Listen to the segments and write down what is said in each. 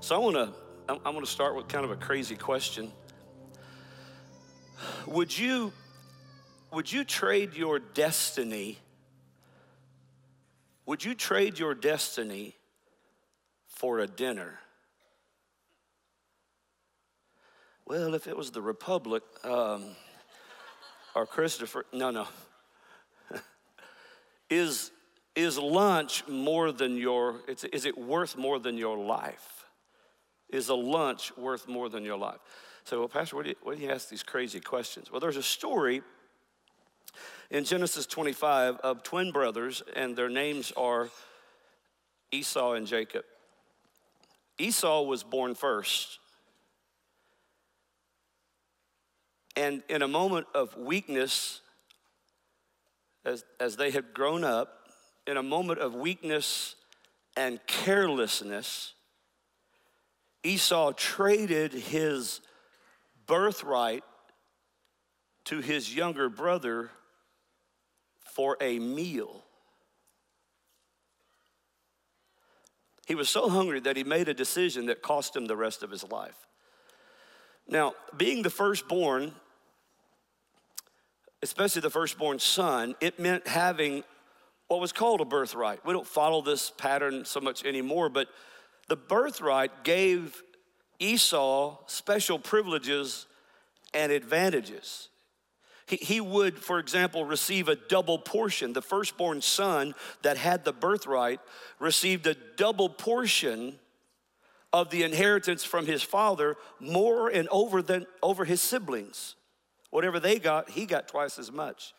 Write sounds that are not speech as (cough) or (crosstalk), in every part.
So I want to I'm, going to start with kind of a crazy question. Would you would you trade your destiny? Would you trade your destiny for a dinner? Well, if it was the Republic um, or Christopher, no, no. (laughs) is, is lunch more than your, is it worth more than your life? Is a lunch worth more than your life? So, well, Pastor, why do, you, do you ask these crazy questions? Well, there's a story in Genesis 25 of twin brothers, and their names are Esau and Jacob. Esau was born first. And in a moment of weakness, as, as they had grown up, in a moment of weakness and carelessness, Esau traded his birthright to his younger brother for a meal. He was so hungry that he made a decision that cost him the rest of his life. Now, being the firstborn especially the firstborn son, it meant having what was called a birthright. We don't follow this pattern so much anymore, but the birthright gave Esau special privileges and advantages. He, he would, for example, receive a double portion. The firstborn son that had the birthright received a double portion of the inheritance from his father, more and over than over his siblings. Whatever they got, he got twice as much.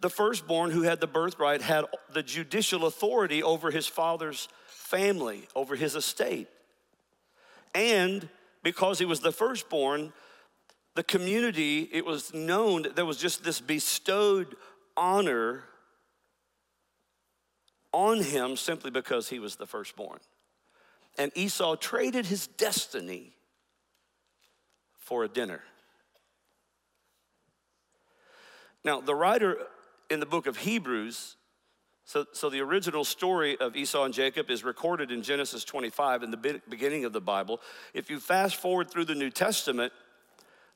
The firstborn who had the birthright had the judicial authority over his father's family, over his estate. And because he was the firstborn, the community, it was known that there was just this bestowed honor on him simply because he was the firstborn. And Esau traded his destiny for a dinner. Now, the writer in the book of Hebrews, so, so the original story of Esau and Jacob is recorded in Genesis 25 in the beginning of the Bible. If you fast forward through the New Testament,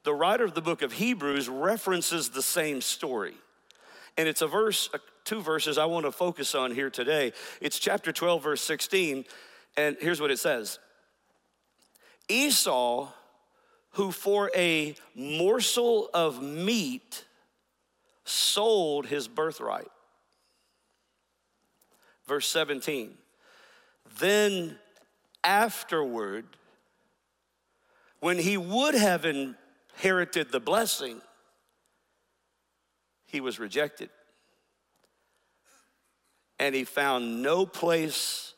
the writer of the book of Hebrews references the same story. And it's a verse, two verses I want to focus on here today. It's chapter 12, verse 16, and here's what it says Esau, who for a morsel of meat sold his birthright. Verse 17, then afterward, when he would have inherited the blessing, he was rejected. And he found no place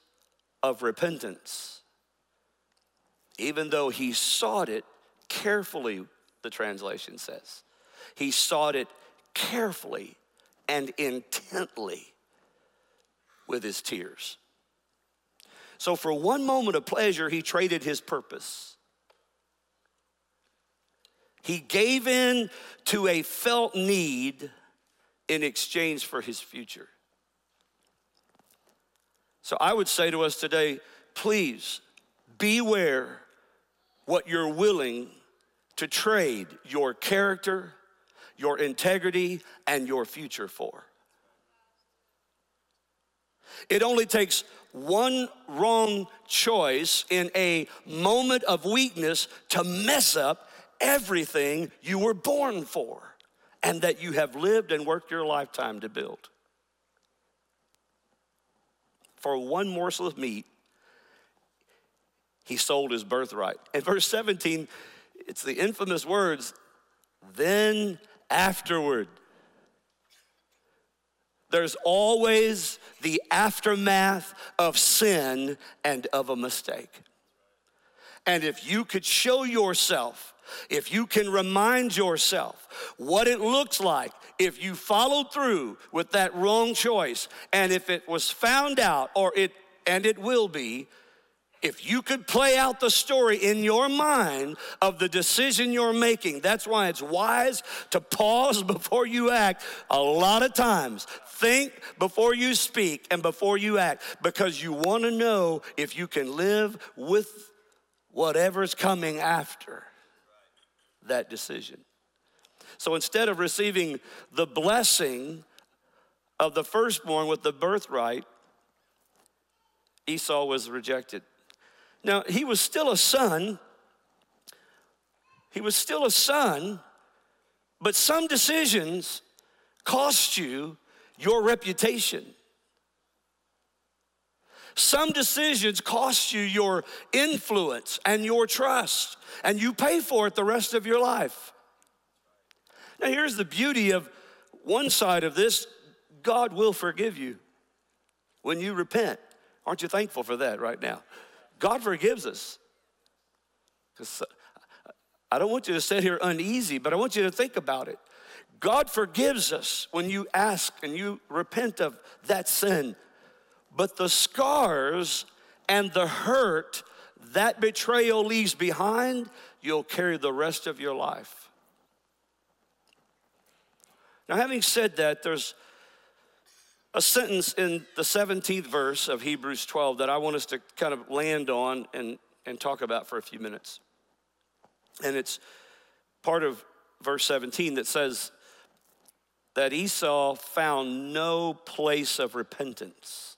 of repentance, even though he sought it carefully, the translation says. He sought it carefully and intently with his tears. So, for one moment of pleasure, he traded his purpose. He gave in to a felt need in exchange for his future. So, I would say to us today please beware what you're willing to trade your character your integrity, and your future for. It only takes one wrong choice in a moment of weakness to mess up everything you were born for and that you have lived and worked your lifetime to build. For one morsel of meat, he sold his birthright. In verse 17, it's the infamous words, then afterward. There's always the aftermath of sin and of a mistake. And if you could show yourself, if you can remind yourself what it looks like if you followed through with that wrong choice, and if it was found out, or it, and it will be, if you could play out the story in your mind of the decision you're making, that's why it's wise to pause (laughs) before you act a lot of times. Think before you speak and before you act because you want to know if you can live with whatever's coming after that decision. So instead of receiving the blessing of the firstborn with the birthright, Esau was rejected. Now, he was still a son. He was still a son, but some decisions cost you your reputation. Some decisions cost you your influence and your trust, and you pay for it the rest of your life. Now, here's the beauty of one side of this God will forgive you when you repent. Aren't you thankful for that right now? God forgives us. Because uh, I don't want you to sit here uneasy, but I want you to think about it. God forgives us when you ask and you repent of that sin. But the scars and the hurt that betrayal leaves behind, you'll carry the rest of your life. Now, having said that, there's a sentence in the 17th verse of Hebrews 12 that I want us to kind of land on and, and talk about for a few minutes. And it's part of verse 17 that says that Esau found no place of repentance.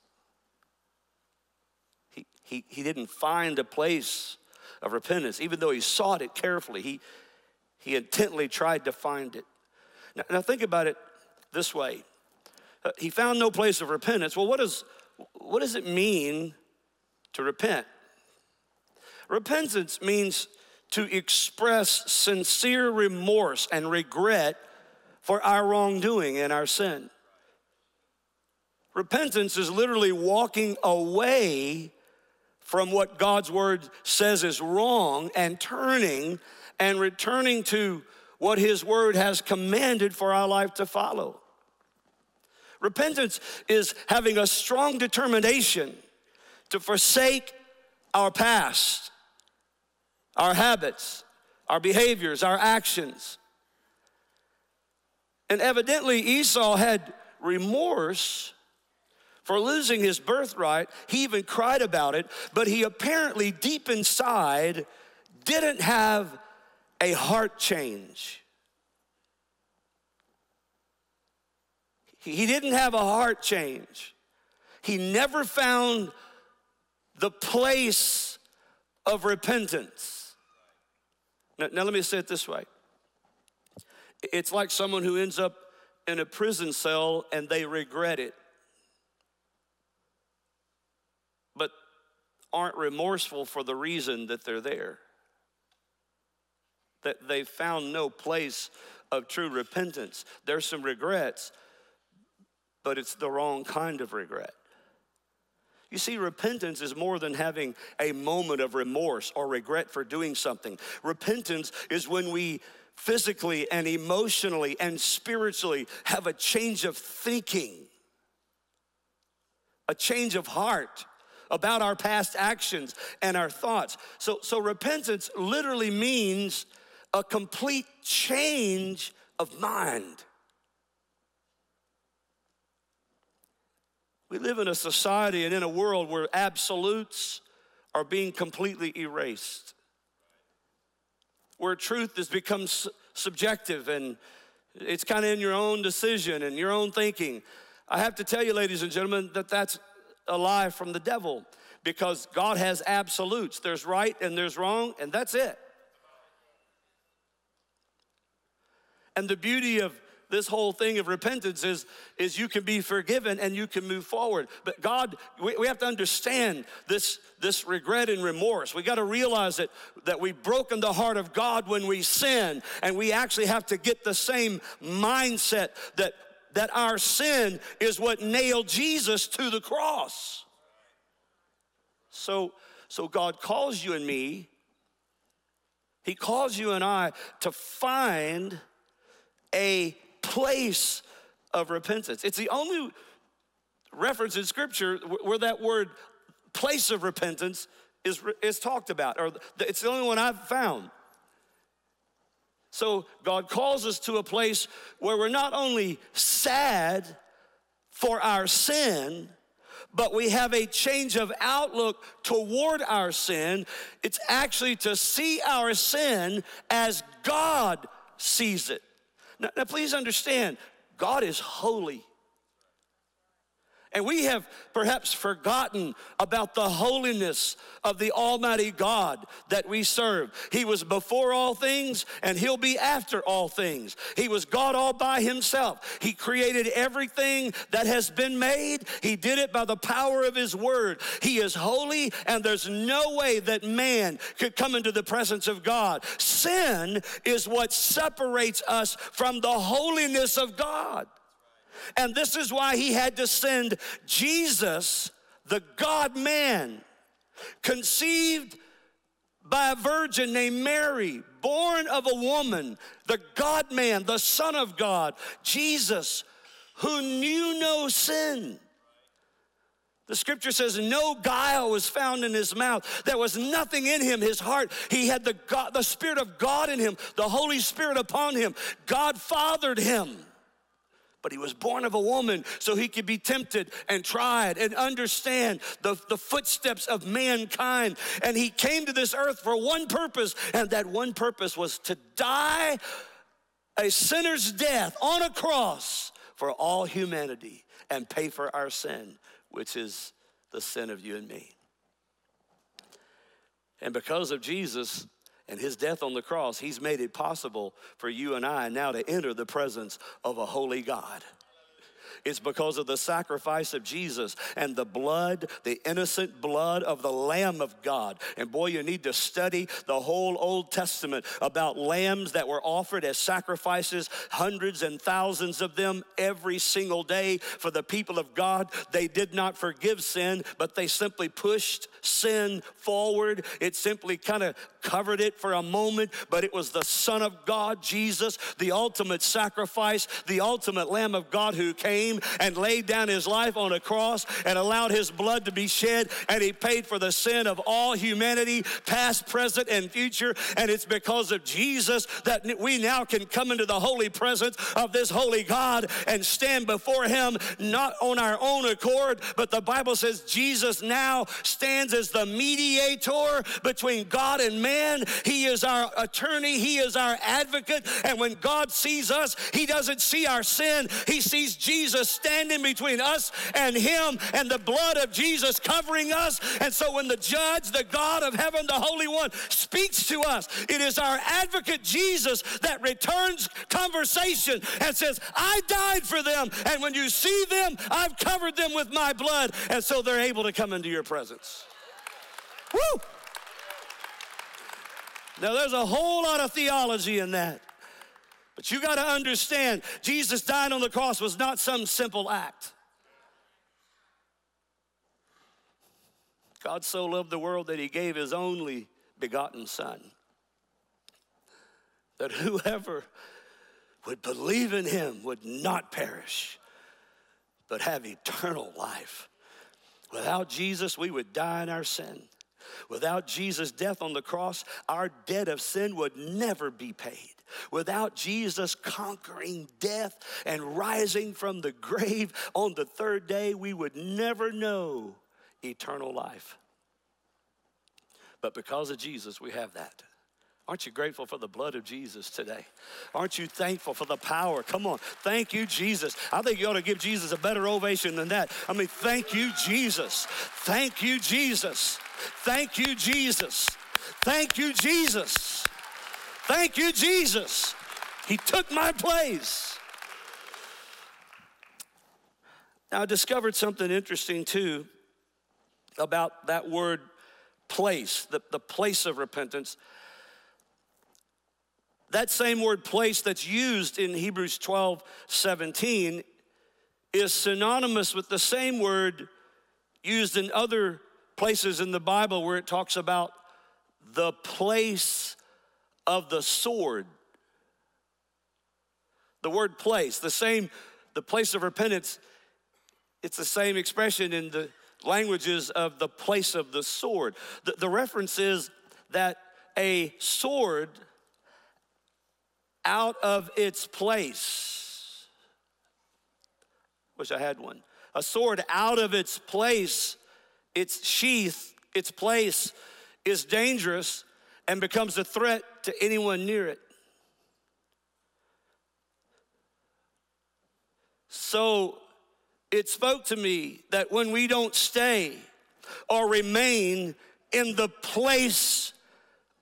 He, he, he didn't find a place of repentance, even though he sought it carefully. He, he intently tried to find it. Now, now think about it this way. Uh, he found no place of repentance. Well, what, is, what does it mean to repent? Repentance means to express sincere remorse and regret for our wrongdoing and our sin. Repentance is literally walking away from what God's word says is wrong and turning and returning to what his word has commanded for our life to follow. Repentance is having a strong determination to forsake our past, our habits, our behaviors, our actions. And evidently, Esau had remorse for losing his birthright. He even cried about it, but he apparently, deep inside, didn't have a heart change. He didn't have a heart change. He never found the place of repentance. Now, now, let me say it this way it's like someone who ends up in a prison cell and they regret it, but aren't remorseful for the reason that they're there. That they found no place of true repentance. There's some regrets, but it's the wrong kind of regret. You see, repentance is more than having a moment of remorse or regret for doing something. Repentance is when we physically and emotionally and spiritually have a change of thinking, a change of heart about our past actions and our thoughts. So, so repentance literally means a complete change of mind. We live in a society and in a world where absolutes are being completely erased, where truth has become subjective and it's kind of in your own decision and your own thinking. I have to tell you, ladies and gentlemen, that that's a lie from the devil because God has absolutes. There's right and there's wrong, and that's it. And the beauty of this whole thing of repentance is, is you can be forgiven and you can move forward. But God, we, we have to understand this, this regret and remorse. We got to realize that, that we've broken the heart of God when we sin, and we actually have to get the same mindset that, that our sin is what nailed Jesus to the cross. So, so God calls you and me, He calls you and I to find a place of repentance. It's the only reference in Scripture where that word place of repentance is, is talked about, or it's the only one I've found. So God calls us to a place where we're not only sad for our sin, but we have a change of outlook toward our sin. It's actually to see our sin as God sees it. Now, now please understand, God is holy. And we have perhaps forgotten about the holiness of the Almighty God that we serve. He was before all things and He'll be after all things. He was God all by Himself. He created everything that has been made, He did it by the power of His Word. He is holy, and there's no way that man could come into the presence of God. Sin is what separates us from the holiness of God. And this is why he had to send Jesus, the God man, conceived by a virgin named Mary, born of a woman, the God man, the Son of God, Jesus, who knew no sin. The scripture says, No guile was found in his mouth. There was nothing in him, his heart. He had the, God, the Spirit of God in him, the Holy Spirit upon him. God fathered him. But he was born of a woman so he could be tempted and tried and understand the, the footsteps of mankind. And he came to this earth for one purpose, and that one purpose was to die a sinner's death on a cross for all humanity and pay for our sin, which is the sin of you and me. And because of Jesus, and his death on the cross, he's made it possible for you and I now to enter the presence of a holy God. It's because of the sacrifice of Jesus and the blood, the innocent blood of the Lamb of God. And boy, you need to study the whole Old Testament about lambs that were offered as sacrifices, hundreds and thousands of them every single day for the people of God. They did not forgive sin, but they simply pushed sin forward. It simply kind of covered it for a moment, but it was the Son of God, Jesus, the ultimate sacrifice, the ultimate Lamb of God who came came and laid down his life on a cross and allowed his blood to be shed, and he paid for the sin of all humanity, past, present, and future. And it's because of Jesus that we now can come into the holy presence of this holy God and stand before him, not on our own accord, but the Bible says Jesus now stands as the mediator between God and man. He is our attorney, he is our advocate. And when God sees us, he doesn't see our sin, he sees Jesus standing between us and Him and the blood of Jesus covering us. And so when the judge, the God of heaven, the Holy One, speaks to us, it is our advocate Jesus that returns conversation and says, I died for them. And when you see them, I've covered them with my blood. And so they're able to come into your presence. Woo! Now, there's a whole lot of theology in that. But you got to understand, Jesus dying on the cross was not some simple act. God so loved the world that he gave his only begotten Son, that whoever would believe in him would not perish, but have eternal life. Without Jesus, we would die in our sin. Without Jesus' death on the cross, our debt of sin would never be paid. Without Jesus conquering death and rising from the grave on the third day, we would never know eternal life. But because of Jesus, we have that. Aren't you grateful for the blood of Jesus today? Aren't you thankful for the power? Come on. Thank you, Jesus. I think you ought to give Jesus a better ovation than that. I mean, thank you, Jesus. Thank you, Jesus. Thank you, Jesus. Thank you, Jesus. Thank you, Jesus. He took my place. Now, I discovered something interesting too about that word place, the, the place of repentance. That same word place that's used in Hebrews 12 17 is synonymous with the same word used in other places in the Bible where it talks about the place of the sword. The word place, the same, the place of repentance, it's the same expression in the languages of the place of the sword. The, the reference is that a sword out of its place, wish I had one, a sword out of its place, its sheath, its place is dangerous and becomes a threat to anyone near it. So it spoke to me that when we don't stay or remain in the place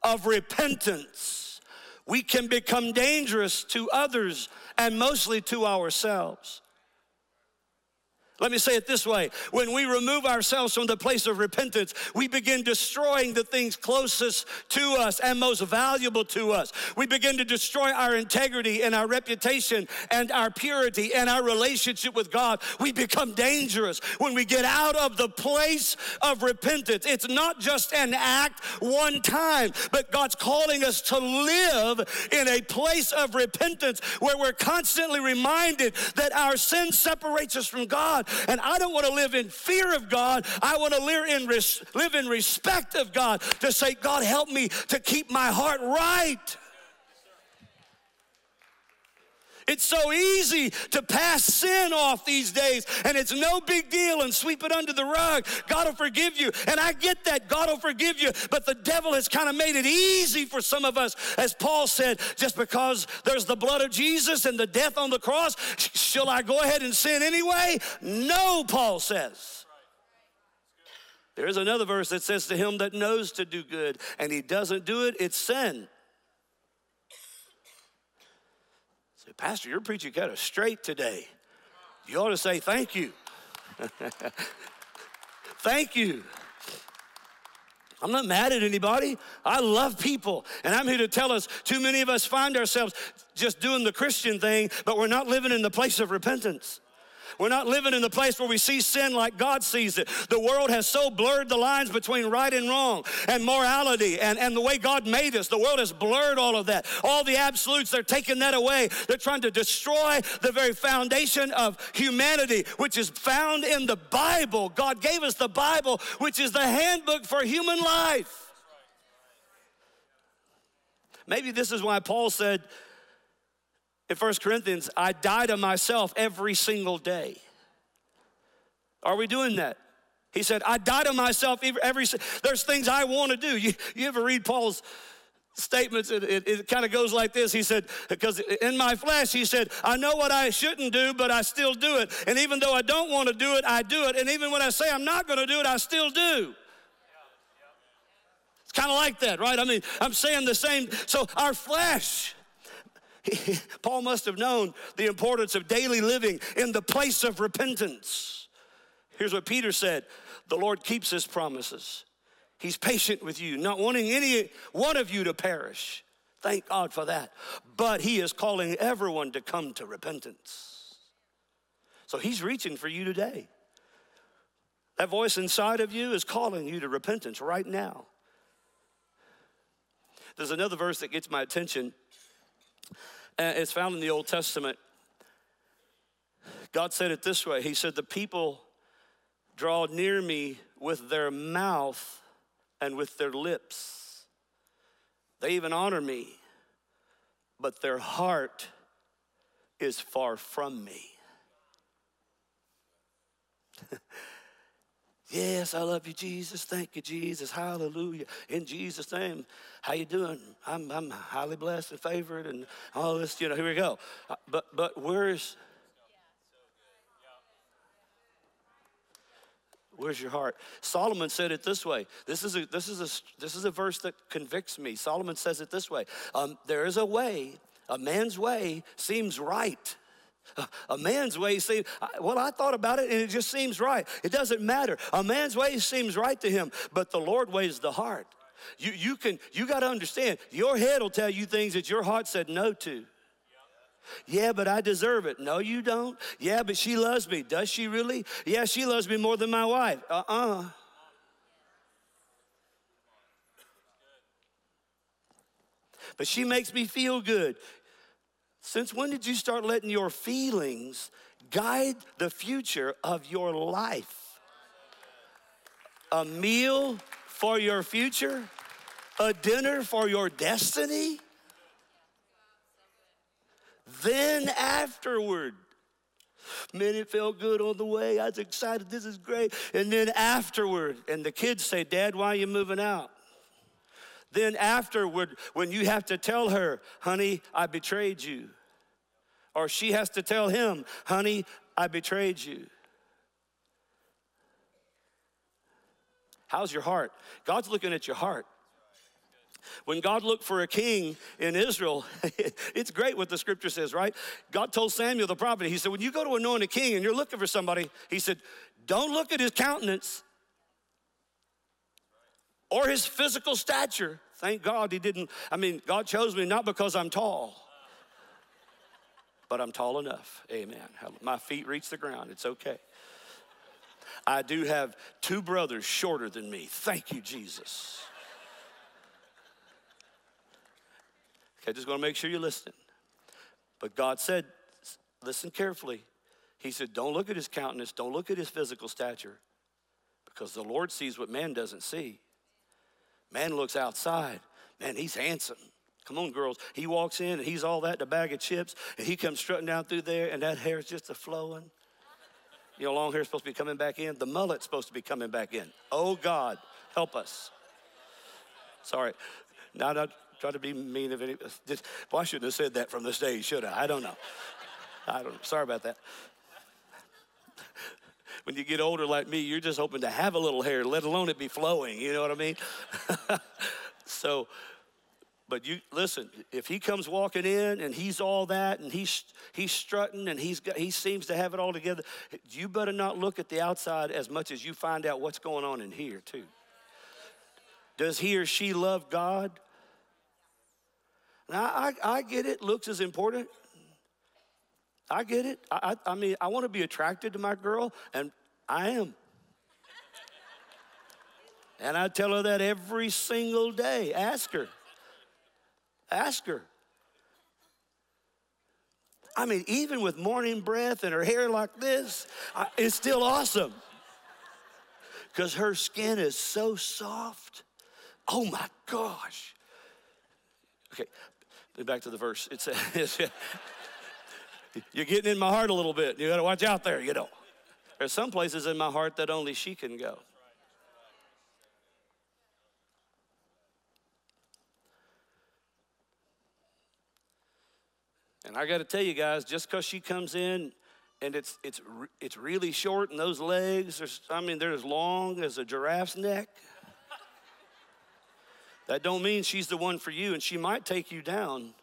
of repentance, we can become dangerous to others and mostly to ourselves. Let me say it this way when we remove ourselves from the place of repentance, we begin destroying the things closest to us and most valuable to us. We begin to destroy our integrity and our reputation and our purity and our relationship with God. We become dangerous when we get out of the place of repentance. It's not just an act one time, but God's calling us to live in a place of repentance where we're constantly reminded that our sin separates us from God and I don't want to live in fear of God. I want to live in, res- live in respect of God to say, God, help me to keep my heart right. It's so easy to pass sin off these days, and it's no big deal and sweep it under the rug. God will forgive you. And I get that. God will forgive you. But the devil has kind of made it easy for some of us, as Paul said, just because there's the blood of Jesus and the death on the cross, shall I go ahead and sin anyway? No, Paul says. There is another verse that says to him that knows to do good and he doesn't do it, it's sin. Pastor, you're preaching kind of straight today. You ought to say thank you. (laughs) thank you. I'm not mad at anybody. I love people. And I'm here to tell us too many of us find ourselves just doing the Christian thing, but we're not living in the place of repentance. We're not living in the place where we see sin like God sees it. The world has so blurred the lines between right and wrong and morality and, and the way God made us. The world has blurred all of that. All the absolutes, they're taking that away. They're trying to destroy the very foundation of humanity, which is found in the Bible. God gave us the Bible, which is the handbook for human life. Maybe this is why Paul said, in 1 Corinthians, I die to myself every single day. Are we doing that? He said, I die to myself every, every there's things I want to do. You, you ever read Paul's statements? It, it, it kind of goes like this. He said, because in my flesh, he said, I know what I shouldn't do, but I still do it. And even though I don't want to do it, I do it. And even when I say I'm not going to do it, I still do. It's kind of like that, right? I mean, I'm saying the same. So our flesh, (laughs) Paul must have known the importance of daily living in the place of repentance. Here's what Peter said The Lord keeps his promises. He's patient with you, not wanting any one of you to perish. Thank God for that. But he is calling everyone to come to repentance. So he's reaching for you today. That voice inside of you is calling you to repentance right now. There's another verse that gets my attention it's found in the Old Testament. God said it this way He said, The people draw near me with their mouth and with their lips. They even honor me, but their heart is far from me. (laughs) Yes, I love you, Jesus. Thank you, Jesus. Hallelujah. In Jesus' name, how you doing? I'm, I'm highly blessed and favored and all this, you know, here we go. Uh, but, but where's, where's your heart? Solomon said it this way. This is a, this is a, this is a verse that convicts me. Solomon says it this way. Um, there is a way, a man's way seems right a man's way seems, well, I thought about it and it just seems right. It doesn't matter. A man's way seems right to him, but the Lord weighs the heart. You, you can, you got to understand, your head will tell you things that your heart said no to. Yeah, but I deserve it. No, you don't. Yeah, but she loves me. Does she really? Yeah, she loves me more than my wife. Uh uh-uh. uh But she makes me feel good. Since when did you start letting your feelings guide the future of your life? A meal for your future? A dinner for your destiny? Then afterward, Man, it felt good on the way. I was excited. This is great. And then afterward, and the kids say, Dad, why are you moving out? Then afterward, when you have to tell her, honey, I betrayed you. Or she has to tell him, honey, I betrayed you. How's your heart? God's looking at your heart. When God looked for a king in Israel, (laughs) it's great what the scripture says, right? God told Samuel the prophet, He said, When you go to anoint a king and you're looking for somebody, He said, Don't look at his countenance or his physical stature. Thank God he didn't. I mean, God chose me not because I'm tall, but I'm tall enough. Amen. My feet reach the ground. It's okay. I do have two brothers shorter than me. Thank you, Jesus. Okay, just going to make sure you're listening. But God said, listen carefully. He said, don't look at his countenance, don't look at his physical stature, because the Lord sees what man doesn't see. Man looks outside. Man, he's handsome. Come on, girls. He walks in and he's all that a bag of chips, and he comes strutting down through there, and that hair's just a flowing. You know, long hair's supposed to be coming back in. The mullet's supposed to be coming back in. Oh God, help us. Sorry. Now, not try to be mean of any. Just, well, I shouldn't have said that from the stage, should I? I don't know. I don't. Sorry about that. When you get older like me, you're just hoping to have a little hair, let alone it be flowing. You know what I mean? (laughs) so, but you listen, if he comes walking in and he's all that and he's he's strutting and he's got, he seems to have it all together, you better not look at the outside as much as you find out what's going on in here too. Does he or she love God? Now I, I get it, looks is important. I get it. I, I, I mean, I want to be attracted to my girl, and I am. And I tell her that every single day. Ask her. Ask her. I mean, even with morning breath and her hair like this, I, it's still awesome. Because her skin is so soft. Oh my gosh. Okay, back to the verse. It says, (laughs) You're getting in my heart a little bit. You got to watch out there, you know. There's some places in my heart that only she can go. And I got to tell you guys, just because she comes in and it's it's it's really short and those legs are, I mean, they're as long as a giraffe's neck. That don't mean she's the one for you, and she might take you down,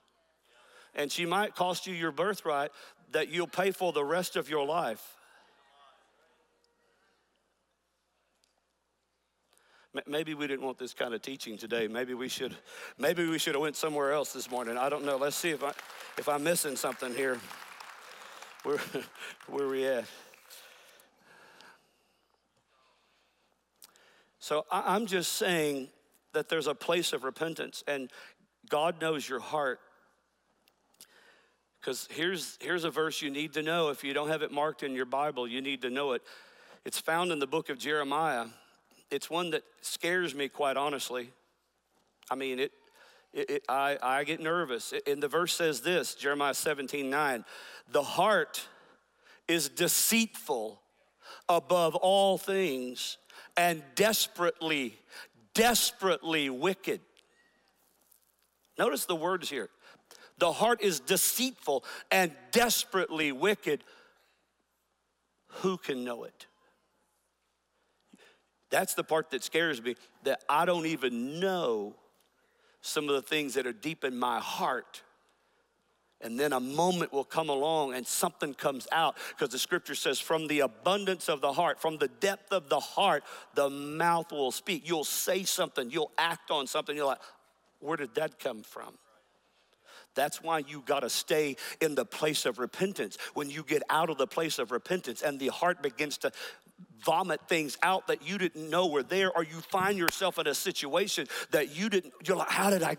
and she might cost you your birthright that you'll pay for the rest of your life. Maybe we didn't want this kind of teaching today. Maybe we should, maybe we should have went somewhere else this morning. I don't know. Let's see if I, if I'm missing something here. Where, (laughs) where we at? So I'm just saying that there's a place of repentance, and God knows your heart. Because here's, here's a verse you need to know. If you don't have it marked in your Bible, you need to know it. It's found in the book of Jeremiah it's one that scares me, quite honestly. I mean, it, it, it, I, I get nervous. And the verse says this Jeremiah 17 9. The heart is deceitful above all things and desperately, desperately wicked. Notice the words here. The heart is deceitful and desperately wicked. Who can know it? That's the part that scares me that I don't even know some of the things that are deep in my heart. And then a moment will come along and something comes out because the scripture says, from the abundance of the heart, from the depth of the heart, the mouth will speak. You'll say something, you'll act on something. You're like, where did that come from? That's why you got to stay in the place of repentance. When you get out of the place of repentance and the heart begins to vomit things out that you didn't know were there, or you find yourself in a situation that you didn't, you're like, how did I,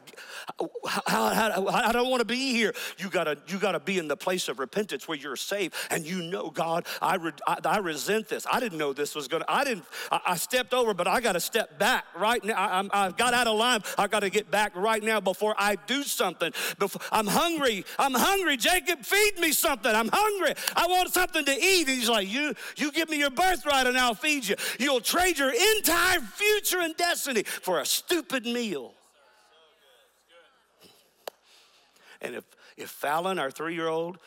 how, how, how I don't want to be here. You gotta, you gotta be in the place of repentance where you're safe and you know, God, I, re, I, I, resent this. I didn't know this was gonna, I didn't, I, I stepped over, but I gotta step back right now. I, I got out of line. I gotta get back right now before I do something. Before, I'm hungry. I'm hungry. Jacob, feed me something. I'm hungry. I want something to eat. He's like, you, you give me your birthright and I'll feed you. You'll trade your entire future and destiny for a stupid meal. And if, if Fallon, our three year old,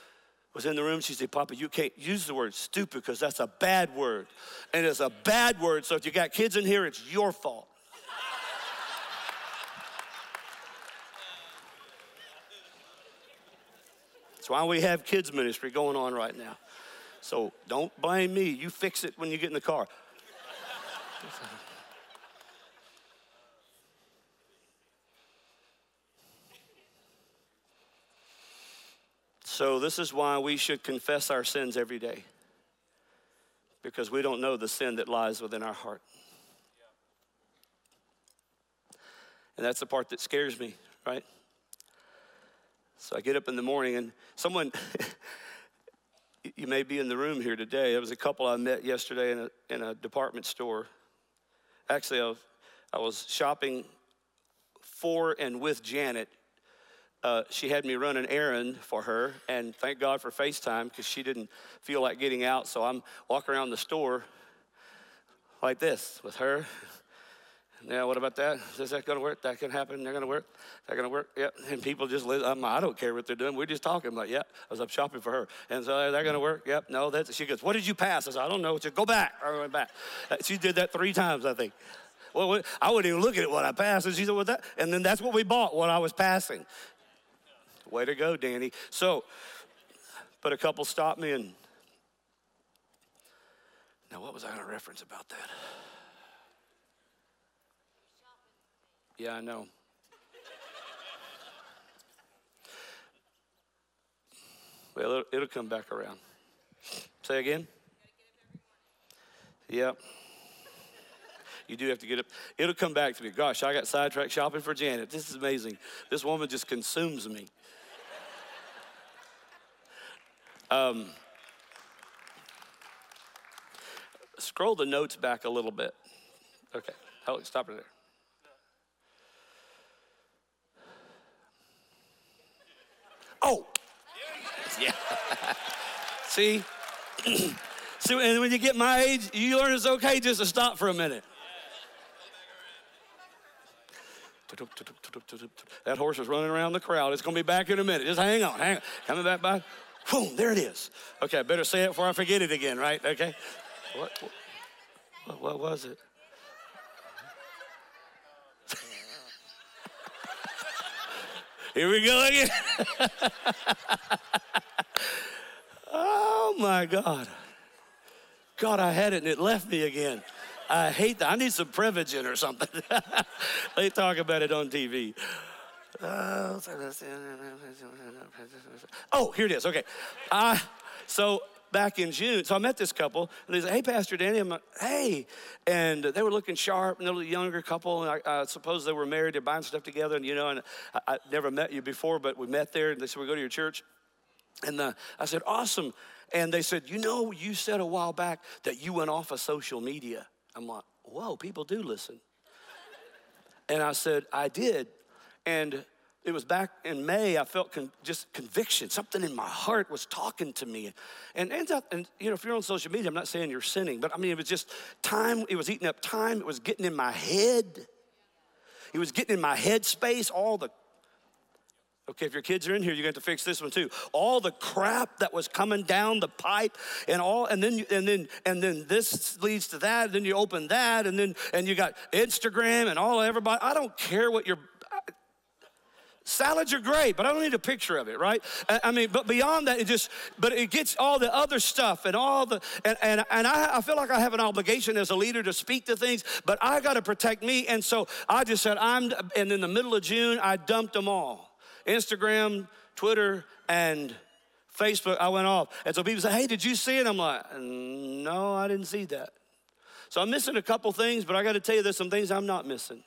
was in the room, she'd say, Papa, you can't use the word stupid because that's a bad word. And it's a bad word. So if you got kids in here, it's your fault. That's why we have kids ministry going on right now. So don't blame me. You fix it when you get in the car. So, this is why we should confess our sins every day because we don't know the sin that lies within our heart. And that's the part that scares me, right? So I get up in the morning and someone, (laughs) you may be in the room here today. There was a couple I met yesterday in a, in a department store. Actually, I was, I was shopping for and with Janet uh, she had me run an errand for her, and thank God for FaceTime because she didn't feel like getting out. So I'm walking around the store like this with her. Yeah, what about that? Is that going to work? That can happen. They're going to work. That going to work. Yep. And people just, I'm, I don't care what they're doing. We're just talking. I'm like, yeah, I was up shopping for her. And so they're going to work. Yep. No, that's, she goes, what did you pass? I said, I don't know. She go back. I went back. Uh, she did that three times, I think. Well, I wouldn't even look at it what I passed. And she said, what that? And then that's what we bought, what I was passing. Way to go, Danny. So, but a couple stopped me and now what was I going to reference about that? Yeah, I know. Well, it'll, it'll come back around. Say again? Yep. You do have to get up. It'll come back to me. Gosh, I got sidetracked shopping for Janet. This is amazing. This woman just consumes me. Um, scroll the notes back a little bit. Okay, stop it there. Oh, yeah. (laughs) See, (clears throat) see, and when you get my age, you learn it's okay just to stop for a minute. That horse is running around the crowd. It's going to be back in a minute. Just hang on, hang on. Coming back by. Boom, there it is. Okay, I better say it before I forget it again, right? Okay. What, what, what was it? Here we go again. oh my God. God, I had it and it left me again. I hate that. I need some Prevagen or something. (laughs) they talk about it on TV. Oh, here it is. Okay. Uh, so back in June, so I met this couple, and they said, "Hey, Pastor Danny," I'm like, "Hey," and they were looking sharp, and they were a younger couple, and I, I suppose they were married, they're buying stuff together, and you know, and I, I, never met you before, but we met there, and they said, "We go to your church," and uh, I said, "Awesome," and they said, "You know, you said a while back that you went off of social media." I'm like, "Whoa, people do listen," and I said, "I did." And it was back in May, I felt con- just conviction. Something in my heart was talking to me. And, and, and, you know, if you're on social media, I'm not saying you're sinning, but I mean, it was just time, it was eating up time, it was getting in my head. It was getting in my head space, all the Okay, if your kids are in here, you're going to, to fix this one too. All the crap that was coming down the pipe, and all, and then, and then, and then this leads to that. And then you open that, and then, and you got Instagram and all everybody. I don't care what your Salads are great, but I don't need a picture of it, right? I mean, but beyond that, it just, but it gets all the other stuff and all the, and, and, and I, I feel like I have an obligation as a leader to speak to things, but I got to protect me. And so I just said, I'm, and in the middle of June, I dumped them all Instagram, Twitter, and Facebook. I went off. And so people say, hey, did you see it? I'm like, no, I didn't see that. So I'm missing a couple things, but I got to tell you, there's some things I'm not missing.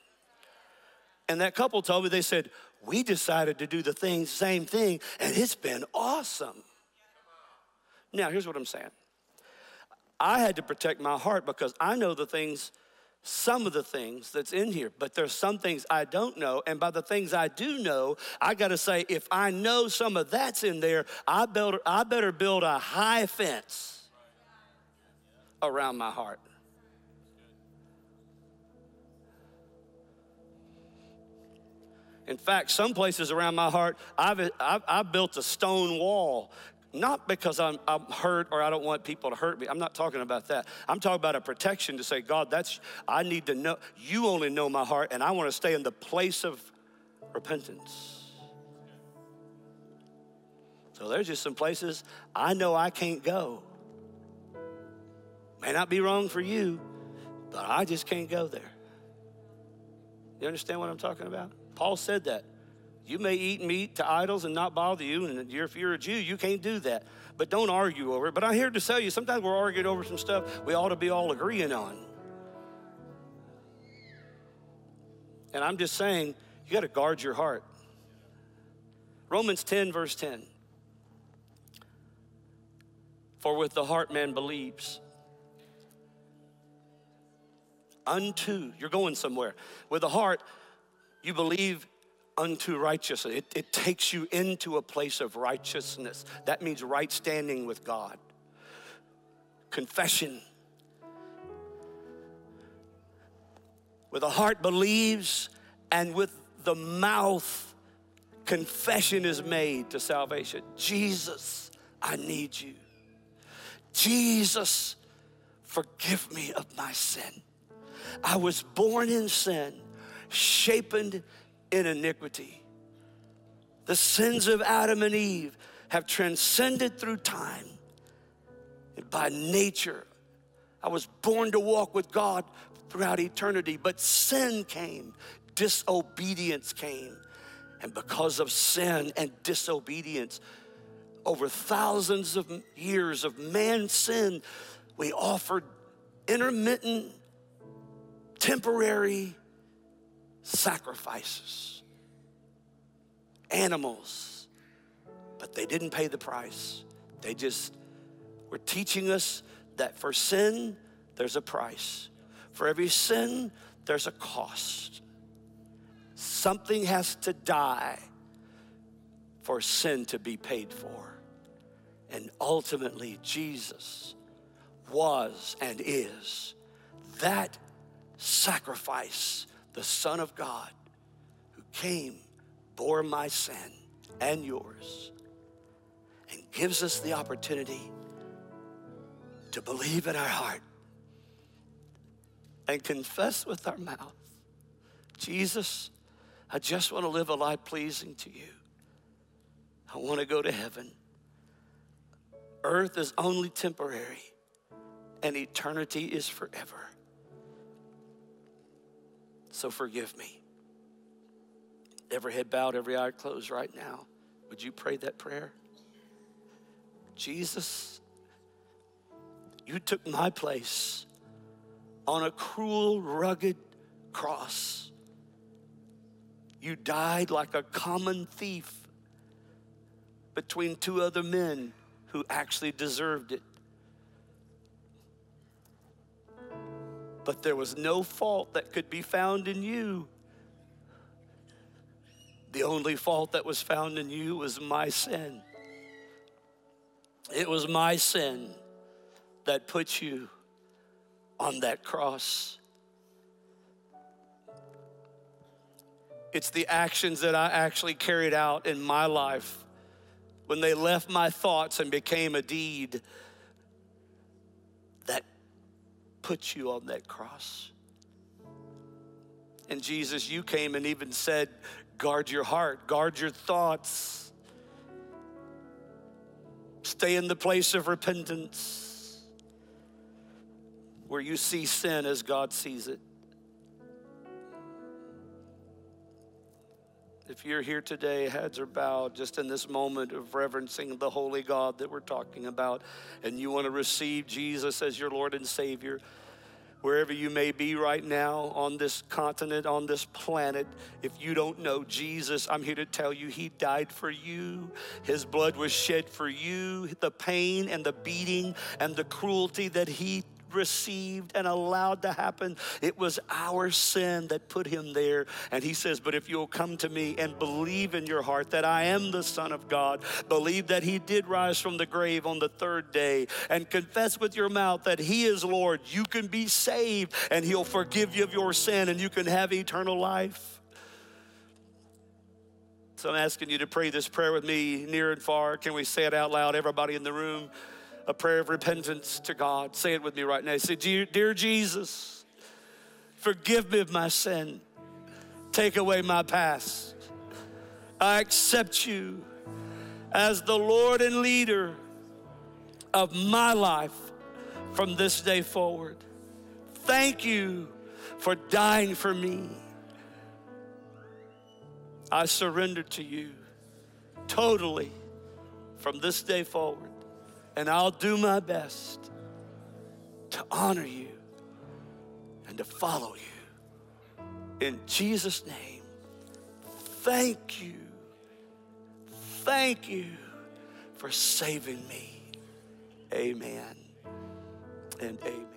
And that couple told me, they said, We decided to do the thing, same thing, and it's been awesome. Now, here's what I'm saying I had to protect my heart because I know the things, some of the things that's in here, but there's some things I don't know. And by the things I do know, I got to say, if I know some of that's in there, I, build, I better build a high fence around my heart. In fact, some places around my heart, I've, I've, I've built a stone wall not because I'm, I'm, hurt or I don't want people to hurt me. I'm not talking about that. I'm talking about a protection to say, God, that's, I need to know, you only know my heart, and I want to stay in the place of repentance. So there's just some places I know I can't go. May not be wrong for you, but I just can't go there. You understand what I'm talking about? Paul said that. You may eat meat to idols and not bother you, and if you're a Jew, you can't do that. But don't argue over it. But I'm here to tell you, sometimes we're arguing over some stuff we ought to be all agreeing on. And I'm just saying, you got to guard your heart. Romans 10, verse 10. For with the heart man believes unto, you're going somewhere. With the heart, you believe unto righteousness. It, it takes you into a place of righteousness. That means right standing with God. Confession. With the heart believes, and with the mouth, confession is made to salvation. Jesus, I need you. Jesus, forgive me of my sin. I was born in sin, shapen in iniquity. The sins of Adam and Eve have transcended through time. And by nature, I was born to walk with God throughout eternity, but sin came, disobedience came. And because of sin and disobedience, over thousands of years of man's sin, we offered intermittent, temporary sacrifices, animals, but they didn't pay the price. They just were teaching us that for sin, there's a price. For every sin, there's a cost. Something has to die for sin to be paid for. And ultimately, Jesus was and is that sacrifice the Son of God, who came, bore my sin and yours, and gives us the opportunity to believe in our heart and confess with our mouth Jesus, I just want to live a life pleasing to you. I want to go to heaven. Earth is only temporary, and eternity is forever. So forgive me. Every head bowed, every eye closed right now. Would you pray that prayer? Jesus, you took my place on a cruel, rugged cross. You died like a common thief between two other men who actually deserved it. But there was no fault that could be found in you. The only fault that was found in you was my sin. It was my sin that put you on that cross. It's the actions that I actually carried out in my life when they left my thoughts and became a deed put you on that cross. And Jesus, you came and even said, guard your heart, guard your thoughts. Stay in the place of repentance where you see sin as God sees it. If you're here today, heads are bowed, just in this moment of reverencing the holy God that we're talking about, and you want to receive Jesus as your Lord and Savior, wherever you may be right now on this continent, on this planet, if you don't know Jesus, I'm here to tell you He died for you. His blood was shed for you. The pain and the beating and the cruelty that He received and allowed to happen. It was our sin that put him there. And he says, But if you'll come to me and believe in your heart that I am the Son of God, believe that he did rise from the grave on the third day, and confess with your mouth that he is Lord, you can be saved and he'll forgive you of your sin and you can have eternal life. So I'm asking you to pray this prayer with me near and far. Can we say it out loud, everybody in the room? A prayer of repentance to God. Say it with me right now. Say, Dear, dear Jesus, forgive me of my sin. Take away my past. I accept you as the Lord and leader of my life from this day forward. Thank you for dying for me. I surrender to you totally from this day forward and I'll do my best to honor you and to follow you. In Jesus' name, thank you. Thank you for saving me. Amen and amen.